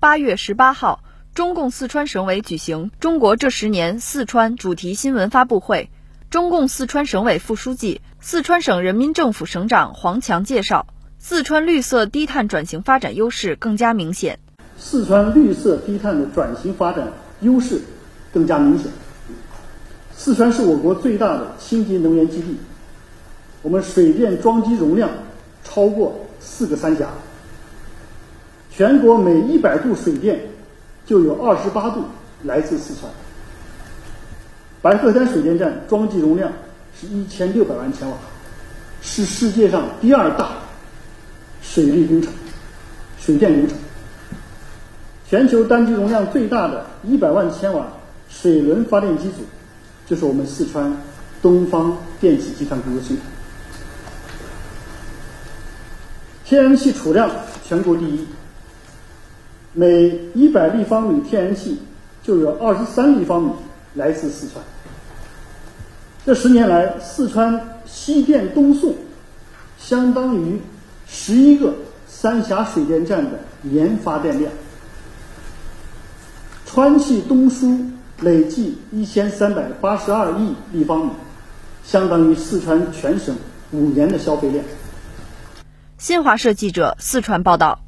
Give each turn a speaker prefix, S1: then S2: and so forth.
S1: 八月十八号，中共四川省委举行“中国这十年”四川主题新闻发布会。中共四川省委副书记、四川省人民政府省长黄强介绍，四川绿色低碳转型发展优势更加明显。
S2: 四川绿色低碳的转型发展优势更加明显。四川是我国最大的清洁能源基地，我们水电装机容量超过四个三峡。全国每一百度水电就有二十八度来自四川。白鹤山水电站装机容量是一千六百万千瓦，是世界上第二大水利工程、水电工程。全球单机容量最大的一百万千瓦水轮发电机组，就是我们四川东方电气集团公司。天然气储量全国第一。每一百立方米天然气就有二十三立方米来自四川。这十年来，四川西电东送相当于十一个三峡水电站的年发电量，川气东输累计一千三百八十二亿立方米，相当于四川全省五年的消费量。
S1: 新华社记者四川报道。